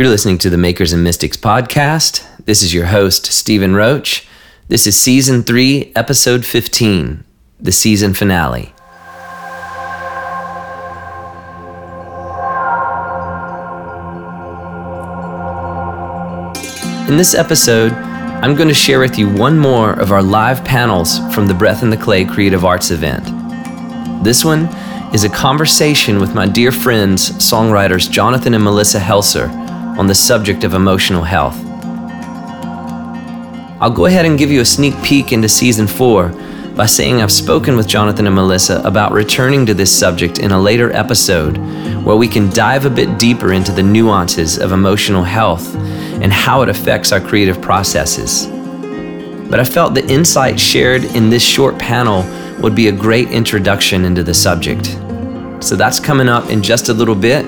You're listening to the Makers and Mystics podcast. This is your host, Stephen Roach. This is season three, episode 15, the season finale. In this episode, I'm going to share with you one more of our live panels from the Breath in the Clay Creative Arts event. This one is a conversation with my dear friends, songwriters Jonathan and Melissa Helser, on the subject of emotional health. I'll go ahead and give you a sneak peek into season four by saying I've spoken with Jonathan and Melissa about returning to this subject in a later episode where we can dive a bit deeper into the nuances of emotional health and how it affects our creative processes. But I felt the insight shared in this short panel would be a great introduction into the subject. So that's coming up in just a little bit.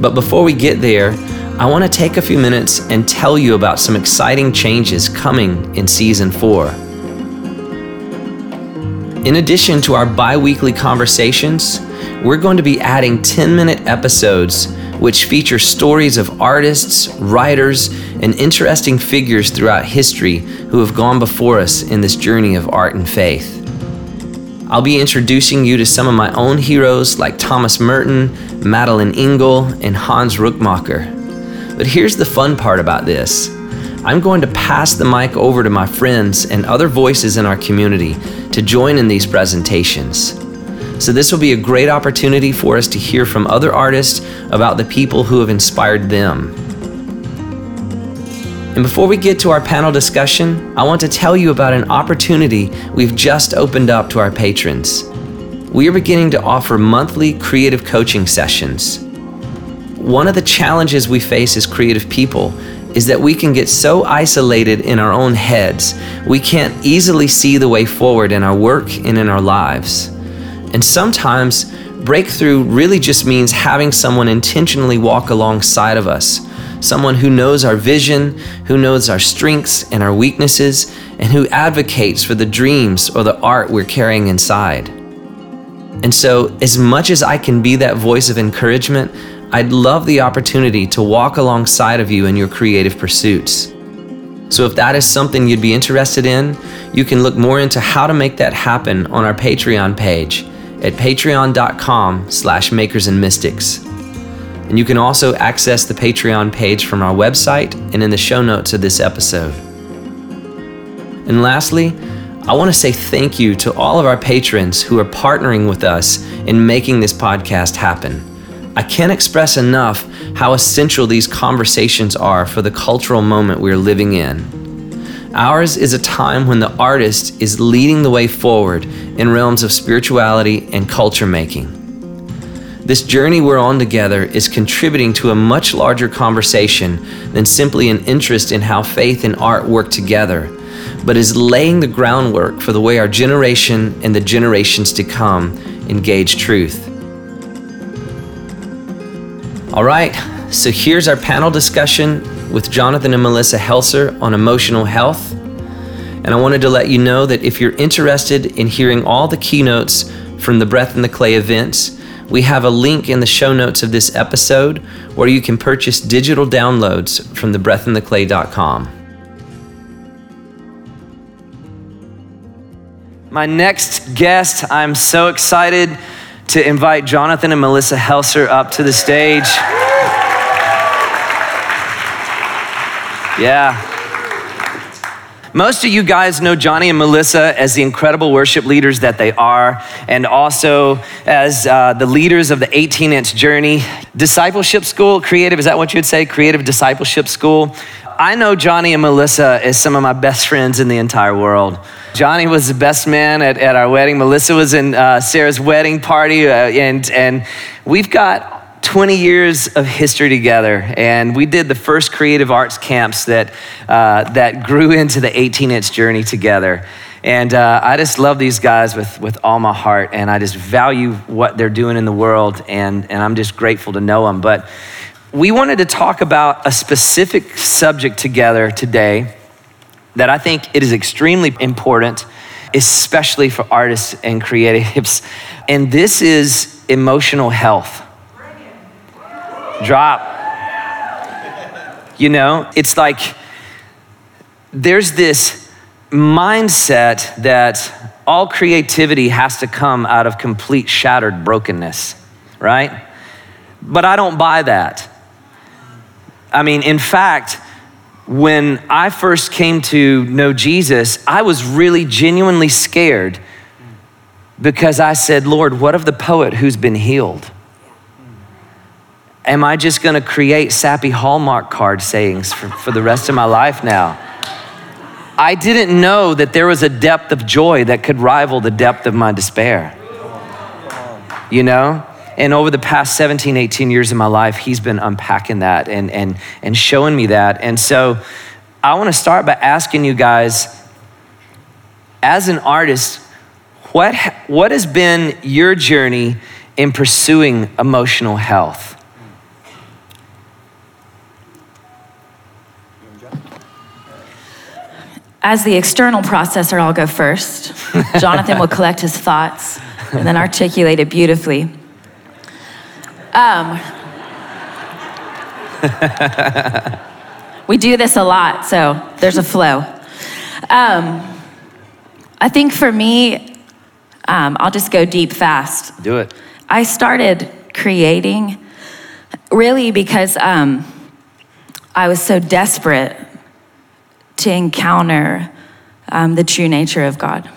But before we get there, I want to take a few minutes and tell you about some exciting changes coming in season four. In addition to our bi weekly conversations, we're going to be adding 10 minute episodes which feature stories of artists, writers, and interesting figures throughout history who have gone before us in this journey of art and faith. I'll be introducing you to some of my own heroes like Thomas Merton, Madeleine L'Engle, and Hans Rookmaaker. But here's the fun part about this I'm going to pass the mic over to my friends and other voices in our community to join in these presentations. So, this will be a great opportunity for us to hear from other artists about the people who have inspired them. And before we get to our panel discussion, I want to tell you about an opportunity we've just opened up to our patrons. We are beginning to offer monthly creative coaching sessions. One of the challenges we face as creative people is that we can get so isolated in our own heads, we can't easily see the way forward in our work and in our lives. And sometimes breakthrough really just means having someone intentionally walk alongside of us. Someone who knows our vision, who knows our strengths and our weaknesses, and who advocates for the dreams or the art we're carrying inside. And so, as much as I can be that voice of encouragement, I'd love the opportunity to walk alongside of you in your creative pursuits. So if that is something you'd be interested in, you can look more into how to make that happen on our Patreon page at patreon.com slash makers and mystics. And you can also access the Patreon page from our website and in the show notes of this episode. And lastly, I want to say thank you to all of our patrons who are partnering with us in making this podcast happen. I can't express enough how essential these conversations are for the cultural moment we're living in. Ours is a time when the artist is leading the way forward in realms of spirituality and culture making. This journey we're on together is contributing to a much larger conversation than simply an interest in how faith and art work together, but is laying the groundwork for the way our generation and the generations to come engage truth. All right, so here's our panel discussion with Jonathan and Melissa Helser on emotional health. And I wanted to let you know that if you're interested in hearing all the keynotes from the Breath in the Clay events, we have a link in the show notes of this episode where you can purchase digital downloads from thebreathintheclay.com. My next guest, I'm so excited to invite Jonathan and Melissa Helser up to the stage. Yeah. Most of you guys know Johnny and Melissa as the incredible worship leaders that they are, and also as uh, the leaders of the 18 inch journey. Discipleship School, creative, is that what you would say? Creative Discipleship School. I know Johnny and Melissa as some of my best friends in the entire world. Johnny was the best man at, at our wedding. Melissa was in uh, Sarah's wedding party, uh, and, and we've got 20 years of history together, and we did the first creative arts camps that, uh, that grew into the 18 inch journey together. And uh, I just love these guys with, with all my heart, and I just value what they're doing in the world, and, and I'm just grateful to know them. But we wanted to talk about a specific subject together today that I think it is extremely important, especially for artists and creatives, and this is emotional health. Drop. You know, it's like there's this mindset that all creativity has to come out of complete shattered brokenness, right? But I don't buy that. I mean, in fact, when I first came to know Jesus, I was really genuinely scared because I said, Lord, what of the poet who's been healed? Am I just going to create sappy Hallmark card sayings for, for the rest of my life now? I didn't know that there was a depth of joy that could rival the depth of my despair. You know? And over the past 17, 18 years of my life, he's been unpacking that and, and, and showing me that. And so I want to start by asking you guys, as an artist, what, what has been your journey in pursuing emotional health? As the external processor, I'll go first. Jonathan will collect his thoughts and then articulate it beautifully. Um, we do this a lot, so there's a flow. Um, I think for me, um, I'll just go deep fast. Do it. I started creating really because um, I was so desperate to encounter um, the true nature of God.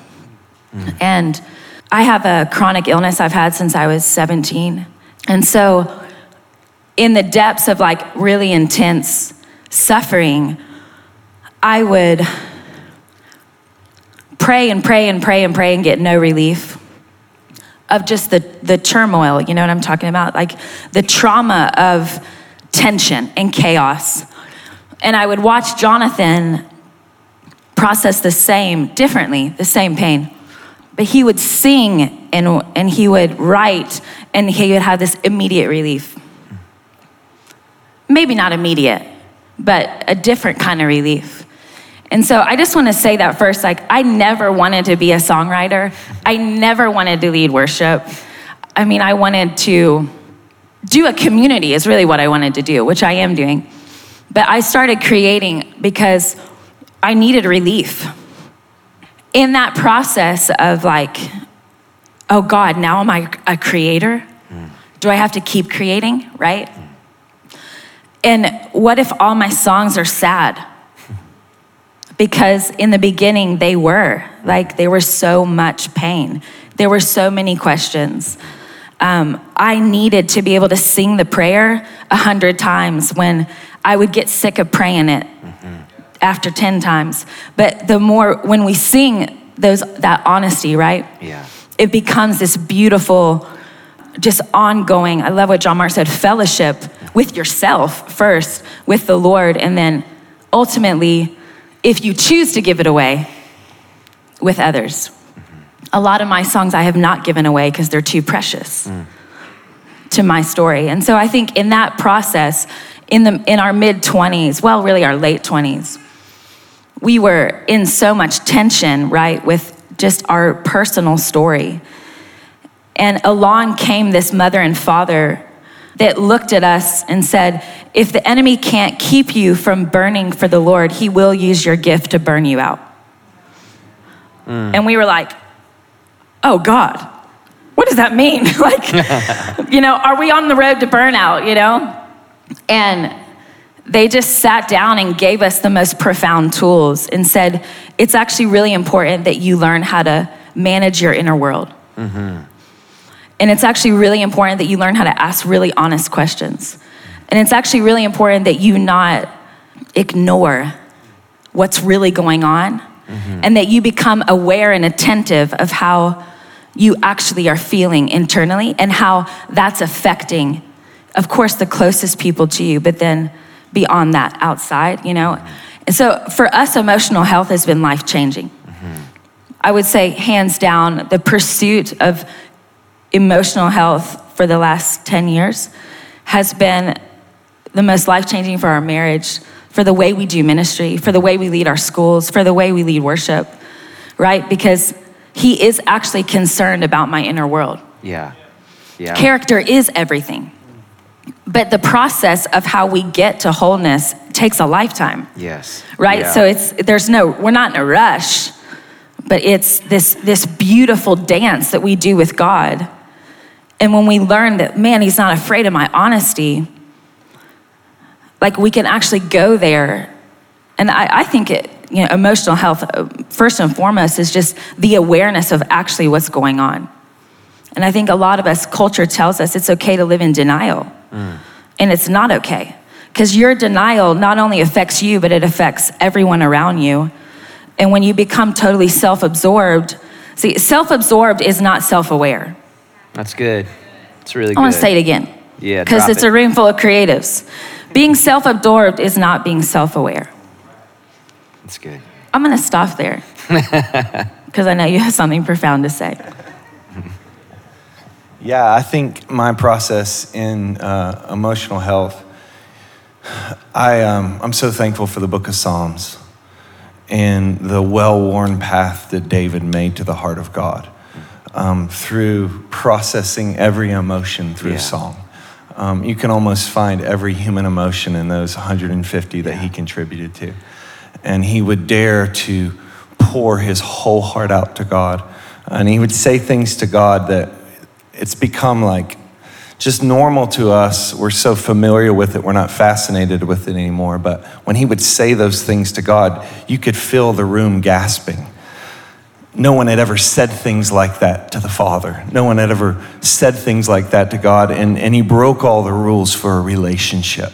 Mm. And I have a chronic illness I've had since I was 17. And so, in the depths of like really intense suffering, I would pray and pray and pray and pray and get no relief of just the, the turmoil, you know what I'm talking about? Like the trauma of tension and chaos. And I would watch Jonathan process the same differently, the same pain. But he would sing and, and he would write and he would have this immediate relief. Maybe not immediate, but a different kind of relief. And so I just want to say that first like, I never wanted to be a songwriter, I never wanted to lead worship. I mean, I wanted to do a community, is really what I wanted to do, which I am doing. But I started creating because I needed relief. In that process of like, oh God, now am I a creator? Mm. Do I have to keep creating, right? Mm. And what if all my songs are sad? Because in the beginning they were, like, there was so much pain. There were so many questions. Um, I needed to be able to sing the prayer a hundred times when I would get sick of praying it mm-hmm. after 10 times. But the more, when we sing those, that honesty, right? Yeah. It becomes this beautiful, just ongoing, I love what John Mark said, fellowship with yourself first, with the Lord, and then ultimately, if you choose to give it away, with others. A lot of my songs I have not given away because they're too precious mm. to my story. And so I think in that process, in, the, in our mid 20s, well, really our late 20s, we were in so much tension, right, with just our personal story. And along came this mother and father that looked at us and said, If the enemy can't keep you from burning for the Lord, he will use your gift to burn you out. Mm. And we were like, Oh God, what does that mean? like, you know, are we on the road to burnout, you know? And they just sat down and gave us the most profound tools and said, It's actually really important that you learn how to manage your inner world. Mm-hmm. And it's actually really important that you learn how to ask really honest questions. And it's actually really important that you not ignore what's really going on mm-hmm. and that you become aware and attentive of how you actually are feeling internally and how that's affecting, of course, the closest people to you, but then beyond that, outside, you know? And so for us, emotional health has been life changing. Mm-hmm. I would say, hands down, the pursuit of emotional health for the last 10 years has been the most life changing for our marriage, for the way we do ministry, for the way we lead our schools, for the way we lead worship, right? Because he is actually concerned about my inner world. Yeah. Yeah. Character is everything. But the process of how we get to wholeness takes a lifetime Yes. right Yeah. so it's there's no we're not in a rush but it's this this beautiful dance that we do with god and when we learn that man he's not afraid of my honesty like we can actually go there and i, I think it you know emotional health uh, first and foremost is just the awareness of actually what's going on and i think a lot of us culture tells us it's okay to live in denial and it's not okay because your denial not only affects you but it affects everyone around you and when you become totally self-absorbed see self-absorbed is not self-aware That's good. It's really good. i good. want to say it again Yeah, because it's it. a room full of creatives being self-absorbed is not being self-aware That's good. i'm going to stop there because i know you have something profound to say Yeah, I think my process in uh, emotional health, I, um, I'm so thankful for the book of Psalms and the well worn path that David made to the heart of God um, through processing every emotion through Yeah. song. Um, you can almost find every human emotion in those 150 that he contributed to. And he would dare to pour his whole heart out to God. And he would say things to God that it's become like just normal to us. We're so familiar with it, we're not fascinated with it anymore. But when he would say those things to God, you could feel the room gasping. No one had ever said things like that to the Father. No one had ever said things like that to God. And, and he broke all the rules for a relationship.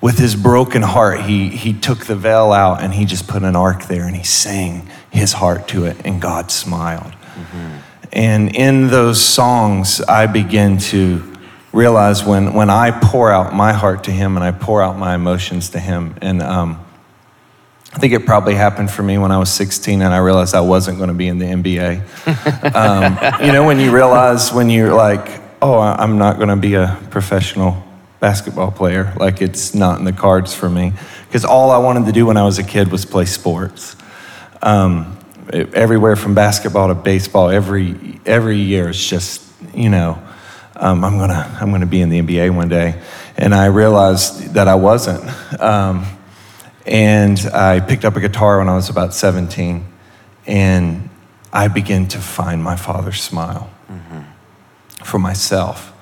With his broken heart, he, he took the veil out and he just put an ark there and he sang his heart to it, and God smiled. And in those songs, I begin to realize when, when I pour out my heart to him and I pour out my emotions to him. And um, I think it probably happened for me when I was 16 and I realized I wasn't going to be in the NBA. um, you know, when you realize when you're like, oh, I'm not going to be a professional basketball player, like it's not in the cards for me. Because all I wanted to do when I was a kid was play sports. Um, everywhere from basketball to baseball, every, every year it's just, you know, um, I'm gonna I'm gonna be in the NBA one day, and I realized that I wasn't. And I picked up a guitar when I was about 17, and I began to find my father's smile mm-hmm. for myself.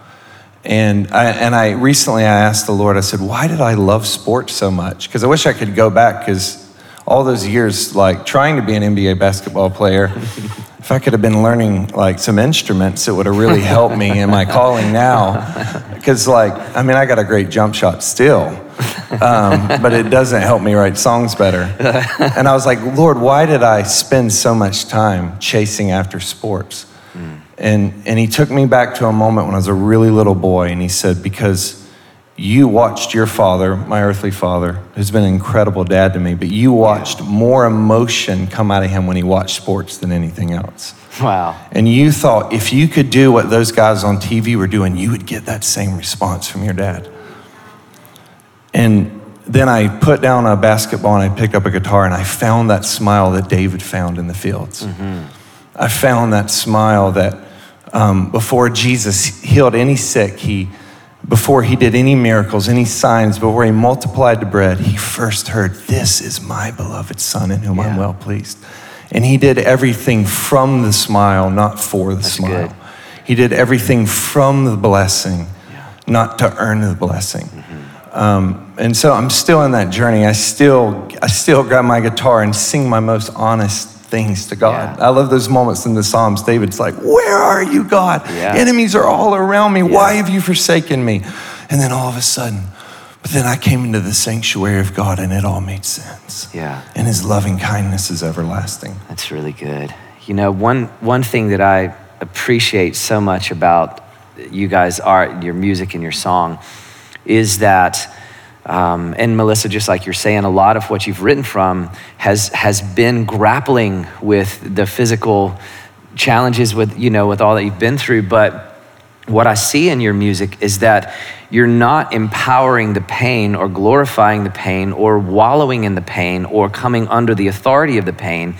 And I, and I recently I asked the Lord, I said, why did I love sports so much? Because I wish I could go back because all those years, like trying to be an NBA basketball player, if I could have been learning like some instruments, it would have really helped me in my calling now. Because like, I mean, I got a great jump shot still, um, but it doesn't help me write songs better. And I was like, Lord, why did I spend so much time chasing after sports? And, and he took me back to a moment when I was a really little boy, and he said, Because you watched your father, my earthly father, who's been an incredible dad to me, but you watched more emotion come out of him when he watched sports than anything else. Wow. And you thought if you could do what those guys on TV were doing, you would get that same response from your dad. And then I put down a basketball and I picked up a guitar and I found that smile that David found in the fields. I found that smile that um, before Jesus healed any sick, he, before he did any miracles, any signs, before he multiplied the bread, he first heard, This is my beloved Son in whom I'm well pleased. And he did everything from the smile, not for the smile. good. He did everything from the blessing, not to earn the blessing. Um, and so I'm still in that journey. I still, I still grab my guitar and sing my most honest things to God. Yeah. I love those moments in the Psalms. David's like, Where are you, God? Yeah. Enemies are all around me. Why have you forsaken me? And then all of a sudden, but then I came into the sanctuary of God and it all made sense. Yeah. And his loving kindness is everlasting. That's really good. You know, one, one thing that I appreciate so much about you guys' art, your music and your song, is that, um, and Melissa, just like you're saying, a lot of what you've written from has, has been grappling with the physical challenges with, you know, with all that you've been through. But what I see in your music is that you're not empowering the pain or glorifying the pain or wallowing in the pain or coming under the authority of the pain.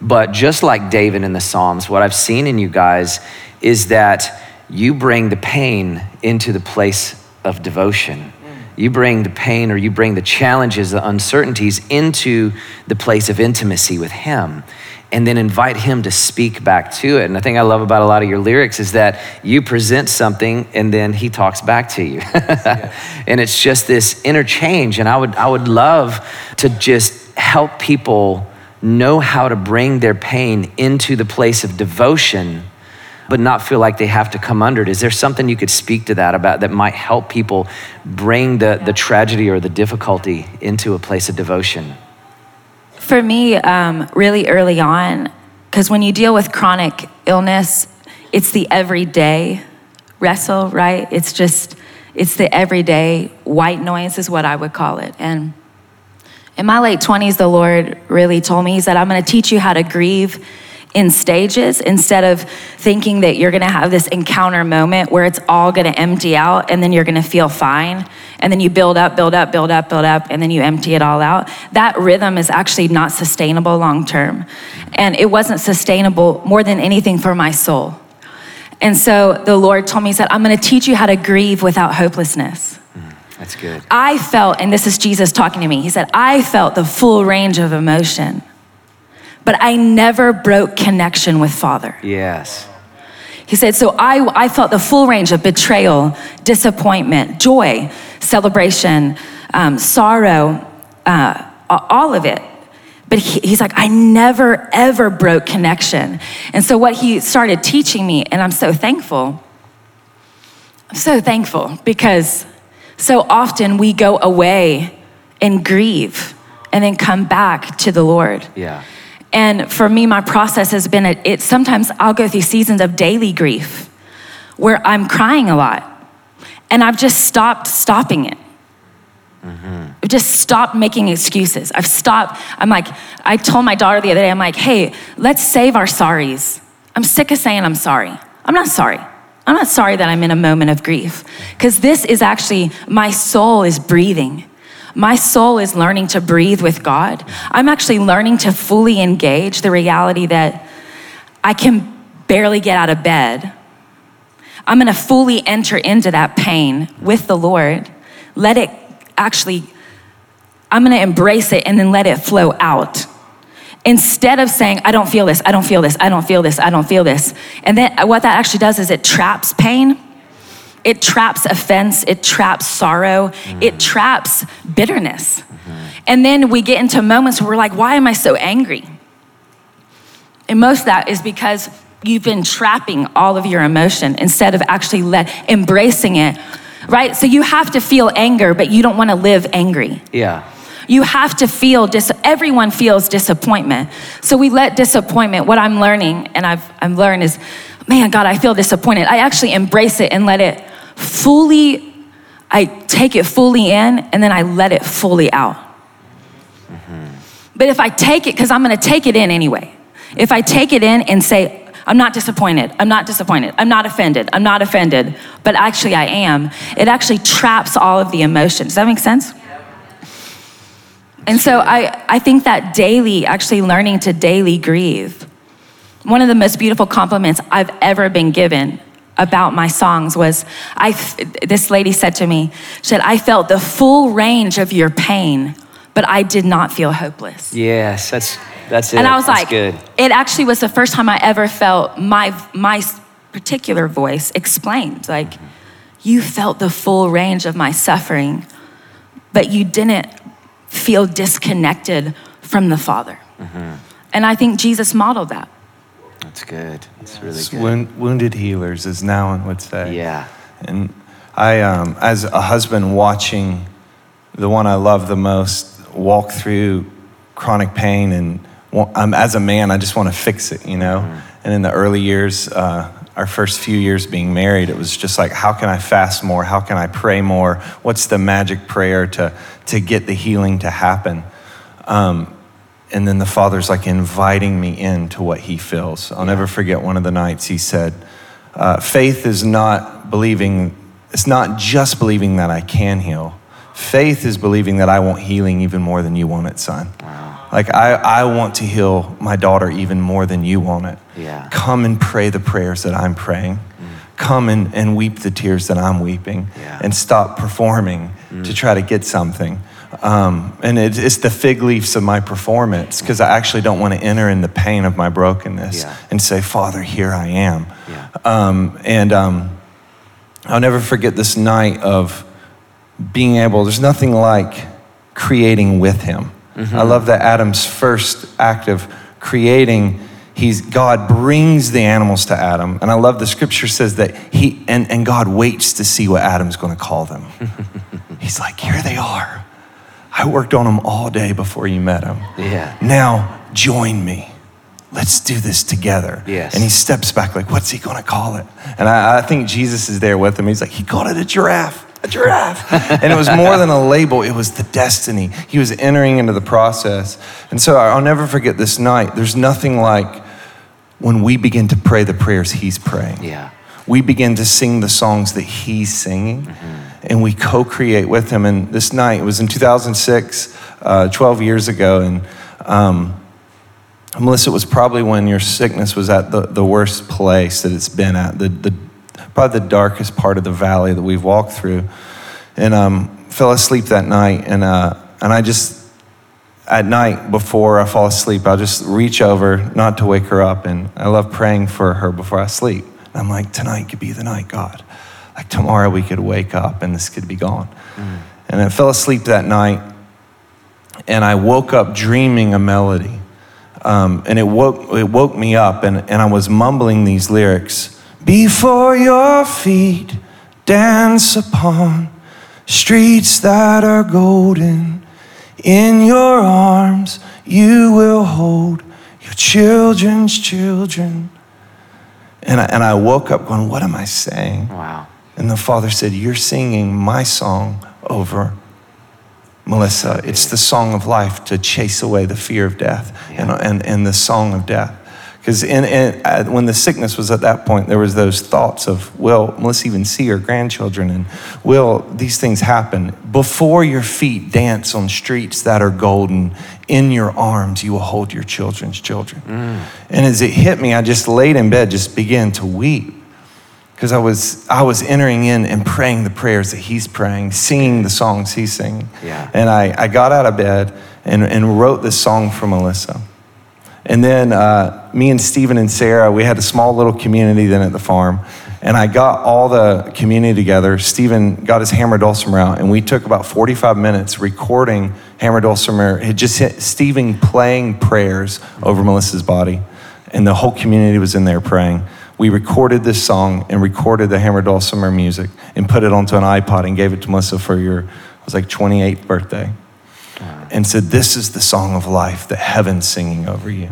But just like David in the Psalms, what I've seen in you guys is that you bring the pain into the place of devotion You bring the pain or you bring the challenges, the uncertainties into the place of intimacy with Him and then invite Him to speak back to it. And the thing I love about a lot of your lyrics is that you present something and then He talks back to you. and it's just this interchange. And I would, I would love to just help people know how to bring their pain into the place of devotion but not feel like they have to come under it. Is there something you could speak to that about that might help people bring the, the tragedy or the difficulty into a place of devotion? For me, um, really early on, because when you deal with chronic illness, it's the everyday wrestle, right? It's just, it's the everyday white noise, is what I would call it. And in my late 20s, the Lord really told me, He said, I'm going to teach you how to grieve in stages instead of thinking that you're gonna have this encounter moment where it's all gonna empty out and then you're gonna feel fine. And then you build up, build up, build up, build up, and then you empty it all out. That rhythm is actually not sustainable long term. And it wasn't sustainable more than anything for my soul. And so the Lord told me, He said, I'm gonna teach you how to grieve without hopelessness. Mm, that's good. I felt, and this is Jesus talking to me, He said, I felt the full range of emotion but I never broke connection with Father. Yes. He said, So I, I felt the full range of betrayal, disappointment, joy, celebration, um, sorrow, uh, all of it. But he, he's like, I never, ever broke connection. And so, what he started teaching me, and I'm so thankful, I'm so thankful because so often we go away and grieve and then come back to the Lord. Yeah. And for me, my process has been it, it sometimes I'll go through seasons of daily grief where I'm crying a lot. And I've just stopped stopping it. Mm-hmm. I've just stopped making excuses. I've stopped. I'm like, I told my daughter the other day, I'm like, hey, let's save our sorries. I'm sick of saying I'm sorry. I'm not sorry. I'm not sorry that I'm in a moment of grief because this is actually, my soul is breathing. My soul is learning to breathe with God. I'm actually learning to fully engage the reality that I can barely get out of bed. I'm gonna fully enter into that pain with the Lord. Let it actually, I'm gonna embrace it and then let it flow out. Instead of saying, I don't feel this, I don't feel this, I don't feel this, I don't feel this. And then what that actually does is it traps pain it traps offense, it traps sorrow, mm-hmm. it traps bitterness. Mm-hmm. And then we get into moments where we're like, why am I so angry? And most of that is because you've been trapping all of your emotion instead of actually let, embracing it, right? So you have to feel anger, but you don't want to live angry. Yeah. You have to feel dis- everyone feels disappointment. So we let disappointment, what I'm learning and I've, I've learned is, man, God, I feel disappointed. I actually embrace it and let it fully, I take it fully in and then I let it fully out. Mm-hmm. But if I take it, because I'm gonna take it in anyway, if I take it in and say, I'm not disappointed, I'm not disappointed, I'm not offended, I'm not offended, but actually I am, it actually traps all of the emotions. Does that make sense? And so I, I think that daily, actually learning to daily grieve, one of the most beautiful compliments I've ever been given about my songs was I, this lady said to me, she said, I felt the full range of your pain, but I did not feel hopeless. Yes, that's, that's it. And I was that's like, good. it actually was the first time I ever felt my, my particular voice explained. Like, you felt the full range of my suffering, but you didn't feel disconnected from the Father. Mm-hmm. And I think Jesus modeled that. That's good. That's really good. Wound, wounded healers, as Nouwen would say. Yeah. And I, um, as a husband, watching the one I love the most walk through chronic pain, and um, as a man, I just want to fix it, you know. Mm-hmm. And in the early years, uh, our first few years being married, it was just like, how can I fast more? How can I pray more? What's the magic prayer to to get the healing to happen? Um, and then the father's like inviting me into what he feels. I'll yeah. never forget one of the nights he said, uh, Faith is not believing, it's not just believing that I can heal. Faith is believing that I want healing even more than you want it, son. Wow. Like, I, I want to heal my daughter even more than you want it. Yeah. Come and pray the prayers that I'm praying. Mm. come and, and weep the tears that I'm weeping Yeah. and stop performing to try to get something. Um, and it, it's the fig leaves of my performance because I actually don't want to enter in the pain of my brokenness Yeah. and say, Father, here I am. Yeah. Um, and um, I'll never forget this night of being able, there's nothing like creating with him. I love that Adam's first act of creating, he's, God brings the animals to Adam. And I love the scripture says that he, and, and God waits to see what Adam's going to call them. he's like, here they are. I worked on them all day before you met him. Yeah. Now join me. Let's do this together. Yes. And he steps back, like, what's he going to call it? And I, I think Jesus is there with him. He's like, he called it a giraffe, a giraffe. and it was more than a label, it was the destiny. He was entering into the process. And so I'll never forget this night. There's nothing like when we begin to pray the prayers he's praying Yeah. we begin to sing the songs that he's singing mm-hmm. And we co-create with him and this night it was in 2006 uh, 12 years ago and um, melissa it was probably when your sickness was at the, the worst place that it's been at the, the, probably the darkest part of the valley that we've walked through and um, fell asleep that night and, uh, and i just at night before I fall asleep, I'll just reach over, not to wake her up. And I love praying for her before I sleep. And I'm like, tonight could be the night, God. Like tomorrow we could wake up and this could be gone. And I fell asleep that night and I woke up dreaming a melody. Um, and it woke, it woke me up and, and I was mumbling these lyrics. Before your feet dance upon streets that are golden. In your arms, you will hold your children's children. And I, and I woke up going, What am I saying? Wow. And the father said, You're singing my song over Melissa. It's the song of life to chase away the fear of death and, and, and the song of death. Because in, in, uh, when the sickness was at that point, there was those thoughts of, will Melissa even see her grandchildren? And will these things happen? Before your feet dance on streets that are golden, in your arms you will hold your children's children. And as it hit me, I just laid in bed, just began to weep because I was I was entering in and praying the prayers that he's praying, singing the songs he's singing. Yeah. And I, I got out of bed and, and wrote this song for Melissa. And then uh, me and Stephen and Sarah, we had a small little community then at the farm. And I got all the community together. Stephen got his hammer dulcimer out, and we took about 45 minutes recording hammer dulcimer. It just hit Stephen playing prayers over Melissa's body, and the whole community was in there praying. We recorded this song and recorded the hammer dulcimer music and put it onto an iPod and gave it to Melissa for your, it was like 28th birthday and said, This is the song of life that heaven's singing over you.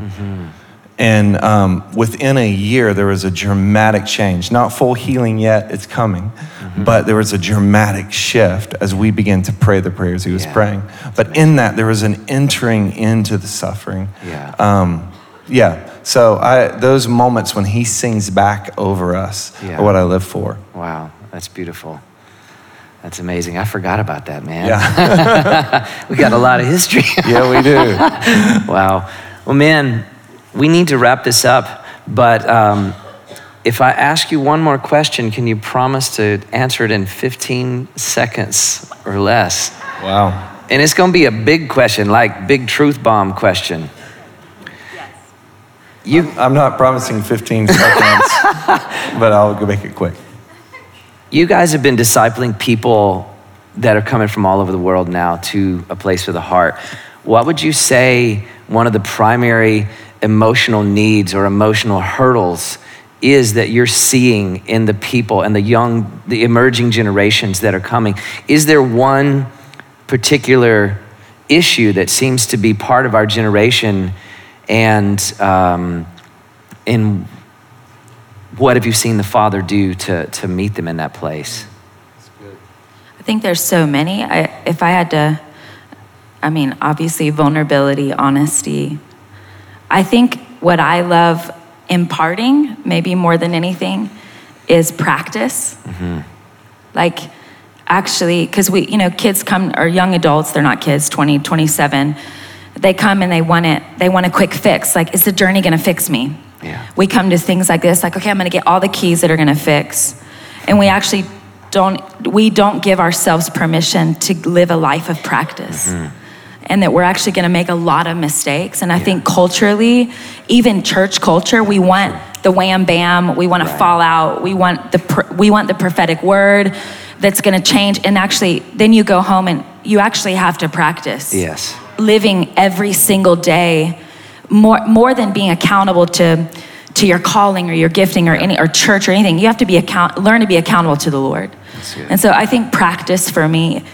And um, within a year, there was a dramatic change. Not full healing yet, it's coming. But there was a dramatic shift as we began to pray the prayers he was Yeah. praying. But in that, there was an entering into the suffering. Yeah. Um, yeah. So I, those moments when he sings back over us Yeah. are what I live for. Wow. That's beautiful. That's amazing. I forgot about that, man. Yeah. We got a lot of history. yeah, we do. wow. Well, man, we need to wrap this up. But um, if I ask you one more question, can you promise to answer it in 15 seconds or less? Wow. And it's going to be a big question, like big truth bomb question. You, I'm not promising 15 seconds, but I'll go make it quick. you guys have been discipling people that are coming from all over the world now to a place with a heart. What would you say one of the primary emotional needs or emotional hurdles is that you're seeing in the people and the young, the emerging generations that are coming? Is there one particular issue that seems to be part of our generation? And um, in what have you seen the Father do to, to meet them in that place? I think there's so many. I, if I had to, I mean, obviously, vulnerability, honesty. I think what I love imparting, maybe more than anything, is practice. Like, actually, because we, you know, kids come, or young adults, they're not kids, 20, 27, they come and they want it, they want a quick fix. Like, is the journey gonna fix me? Yeah. We come to things like this, like, okay, I'm gonna get all the keys that are gonna fix. And we actually don't, we don't give ourselves permission to live a life of practice. Mm-hmm. And that we're actually gonna make a lot of mistakes. And I think culturally, even church culture, we want the wham bam, we wanna Right. fall out, we want the, we want the prophetic word that's gonna change. And actually, then you go home and you actually have to practice Yes. Living every single day more more than being accountable to to your calling or your gifting or any or church or anything. You have to be account learn to be accountable to the lord. And so i think practice for me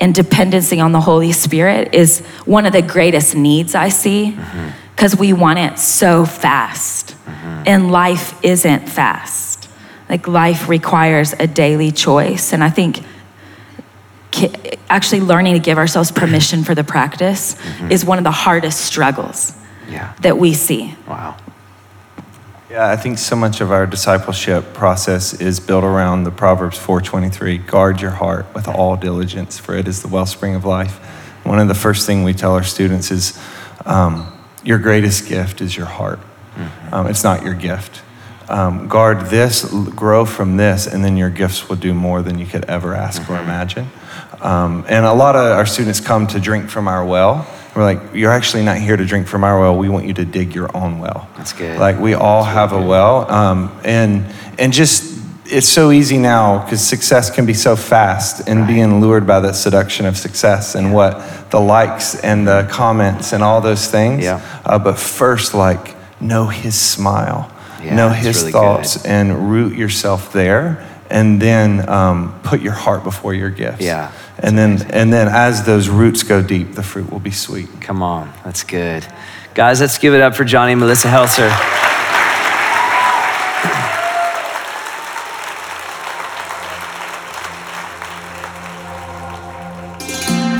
and dependency on the holy spirit is one of the greatest needs i see mm-hmm. because we want it so fast mm-hmm. and life isn't fast. Like life requires a daily choice and i think actually learning to give ourselves permission for the practice is one of the hardest struggles Yeah. that we see. Wow. Yeah, I think so much of our discipleship process is built around the Proverbs 4:23, guard your heart with all diligence, for it is the wellspring of life. One of the first thing we tell our students is, um, your greatest gift is your heart. Um, it's not your gift. Um, guard this, grow from this, and then your gifts will do more than you could ever ask or imagine. Um, and a lot of our students come to drink from our well. We're like, you're actually not here to drink from our well. We want you to dig your own well. That's good. Like we all have a well, um, and and just it's so easy now because success can be so fast, and being lured by the seduction of success and what the likes and the comments and all those things. Yeah. Uh, but first, like know His smile, Yeah, know His really thoughts, good. and root yourself there, and then um, put your heart before your gifts. Yeah, And then and then as those roots go deep, the fruit will be sweet. Come on. That's good. Guys, let's give it up for Johnny and Melissa Helser.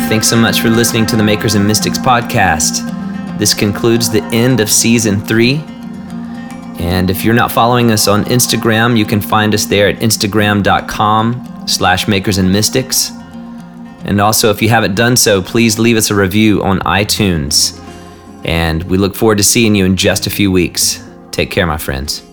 Thanks so much for listening to the Makers and Mystics podcast. This concludes the end of season three. And if you're not following us on Instagram, you can find us there at instagram.com slash makers and mystics. And also, if you haven't done so, please leave us a review on iTunes. And we look forward to seeing you in just a few weeks. Take care, my friends.